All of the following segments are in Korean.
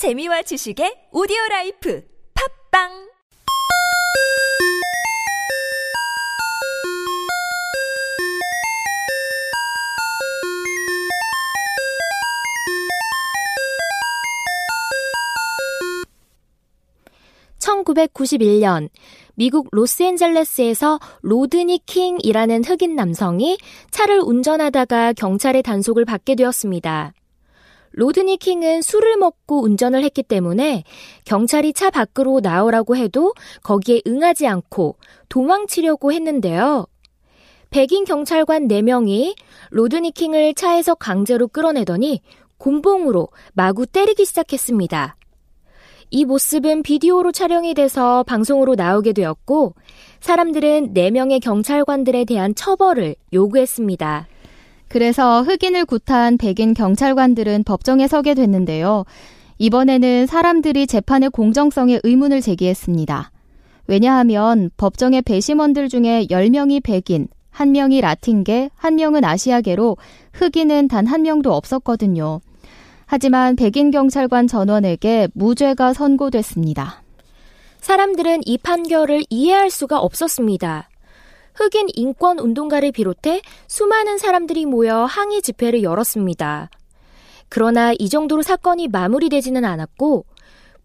재미와 지식의 오디오 life 팟빵 (1991년) 미국 로스앤젤레스에서 로드니 킹이라는 흑인 남성이 차를 운전하다가 경찰의 단속을 받게 되었습니다. 로드니 킹은 술을 먹고 운전을 했기 때문에 경찰이 차 밖으로 나오라고 해도 거기에 응하지 않고 도망치려고 했는데요. 백인 경찰관 4명이 로드니 킹을 차에서 강제로 끌어내더니 곤봉으로 마구 때리기 시작했습니다. 이 모습은 비디오로 촬영이 돼서 방송으로 나오게 되었고 사람들은 4명의 경찰관들에 대한 처벌을 요구했습니다. 그래서 흑인을 구타한 백인 경찰관들은 법정에 서게 됐는데요. 이번에는 사람들이 재판의 공정성에 의문을 제기했습니다. 왜냐하면 법정의 배심원들 중에 10명이 백인, 1명이 라틴계, 1명은 아시아계로 흑인은 단한 명도 없었거든요. 하지만 백인 경찰관 전원에게 무죄가 선고됐습니다. 사람들은 이 판결을 이해할 수가 없었습니다. 흑인 인권 운동가를 비롯해 수많은 사람들이 모여 항의 집회를 열었습니다. 그러나 이 정도로 사건이 마무리되지는 않았고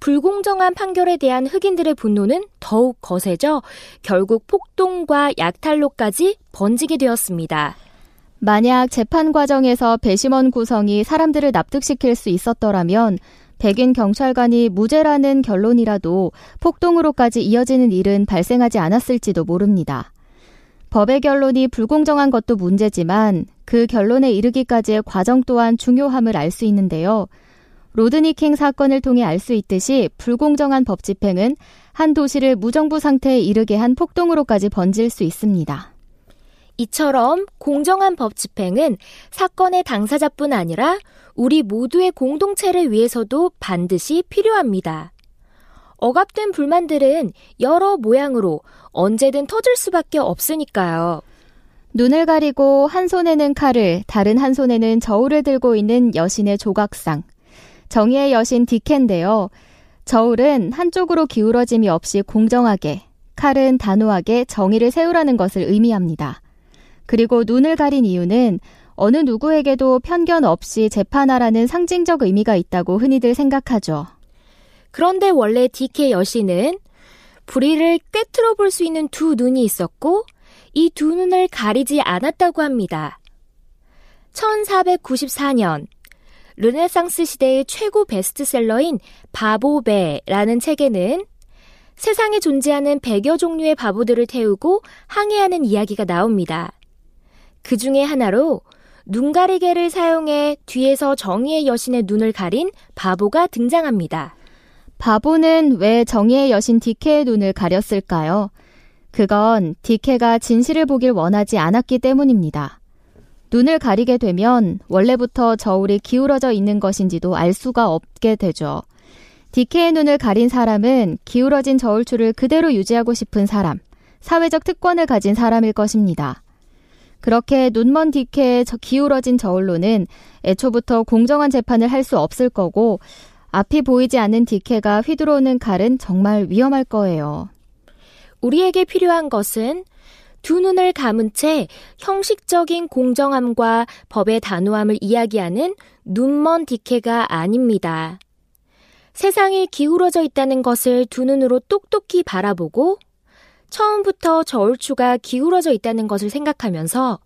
불공정한 판결에 대한 흑인들의 분노는 더욱 거세져 결국 폭동과 약탈로까지 번지게 되었습니다. 만약 재판 과정에서 배심원 구성이 사람들을 납득시킬 수 있었더라면 백인 경찰관이 무죄라는 결론이라도 폭동으로까지 이어지는 일은 발생하지 않았을지도 모릅니다. 법의 결론이 불공정한 것도 문제지만 그 결론에 이르기까지의 과정 또한 중요함을 알 수 있는데요. 로드니 킹 사건을 통해 알 수 있듯이 불공정한 법 집행은 한 도시를 무정부 상태에 이르게 한 폭동으로까지 번질 수 있습니다. 이처럼 공정한 법 집행은 사건의 당사자뿐 아니라 우리 모두의 공동체를 위해서도 반드시 필요합니다. 억압된 불만들은 여러 모양으로 언제든 터질 수밖에 없으니까요. 눈을 가리고 한 손에는 칼을, 다른 한 손에는 저울을 들고 있는 여신의 조각상. 정의의 여신 디켄인데요. 저울은 한쪽으로 기울어짐이 없이 공정하게, 칼은 단호하게 정의를 세우라는 것을 의미합니다. 그리고 눈을 가린 이유는 어느 누구에게도 편견 없이 재판하라는 상징적 의미가 있다고 흔히들 생각하죠. 그런데 원래 디케 여신은 불의를 꿰뚫어 볼 수 있는 두 눈이 있었고 이 두 눈을 가리지 않았다고 합니다. 1494년 르네상스 시대의 최고 베스트셀러인 바보배라는 책에는 세상에 존재하는 100여 종류의 바보들을 태우고 항해하는 이야기가 나옵니다. 그 중에 하나로 눈 가리개를 사용해 뒤에서 정의의 여신의 눈을 가린 바보가 등장합니다. 바보는 왜 정의의 여신 디케의 눈을 가렸을까요? 그건 디케가 진실을 보길 원하지 않았기 때문입니다. 눈을 가리게 되면 원래부터 저울이 기울어져 있는 것인지도 알 수가 없게 되죠. 디케의 눈을 가린 사람은 기울어진 저울추를 그대로 유지하고 싶은 사람, 사회적 특권을 가진 사람일 것입니다. 그렇게 눈먼 디케의 기울어진 저울로는 애초부터 공정한 재판을 할 수 없을 거고 앞이 보이지 않는 디케가 휘두르는 칼은 정말 위험할 거예요. 우리에게 필요한 것은 두 눈을 감은 채 형식적인 공정함과 법의 단호함을 이야기하는 눈먼 디케가 아닙니다. 세상이 기울어져 있다는 것을 두 눈으로 똑똑히 바라보고 처음부터 저울추가 기울어져 있다는 것을 생각하면서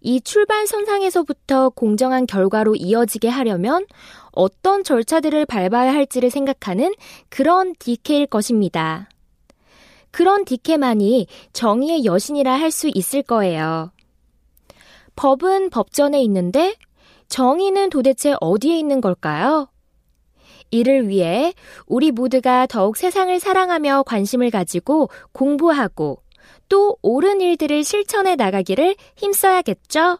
이 출발선상에서부터 공정한 결과로 이어지게 하려면 어떤 절차들을 밟아야 할지를 생각하는 그런 디케일 것입니다. 그런 디케만이 정의의 여신이라 할 수 있을 거예요. 법은 법전에 있는데 정의는 도대체 어디에 있는 걸까요? 이를 위해 우리 모두가 더욱 세상을 사랑하며 관심을 가지고 공부하고 또 옳은 일들을 실천해 나가기를 힘써야겠죠?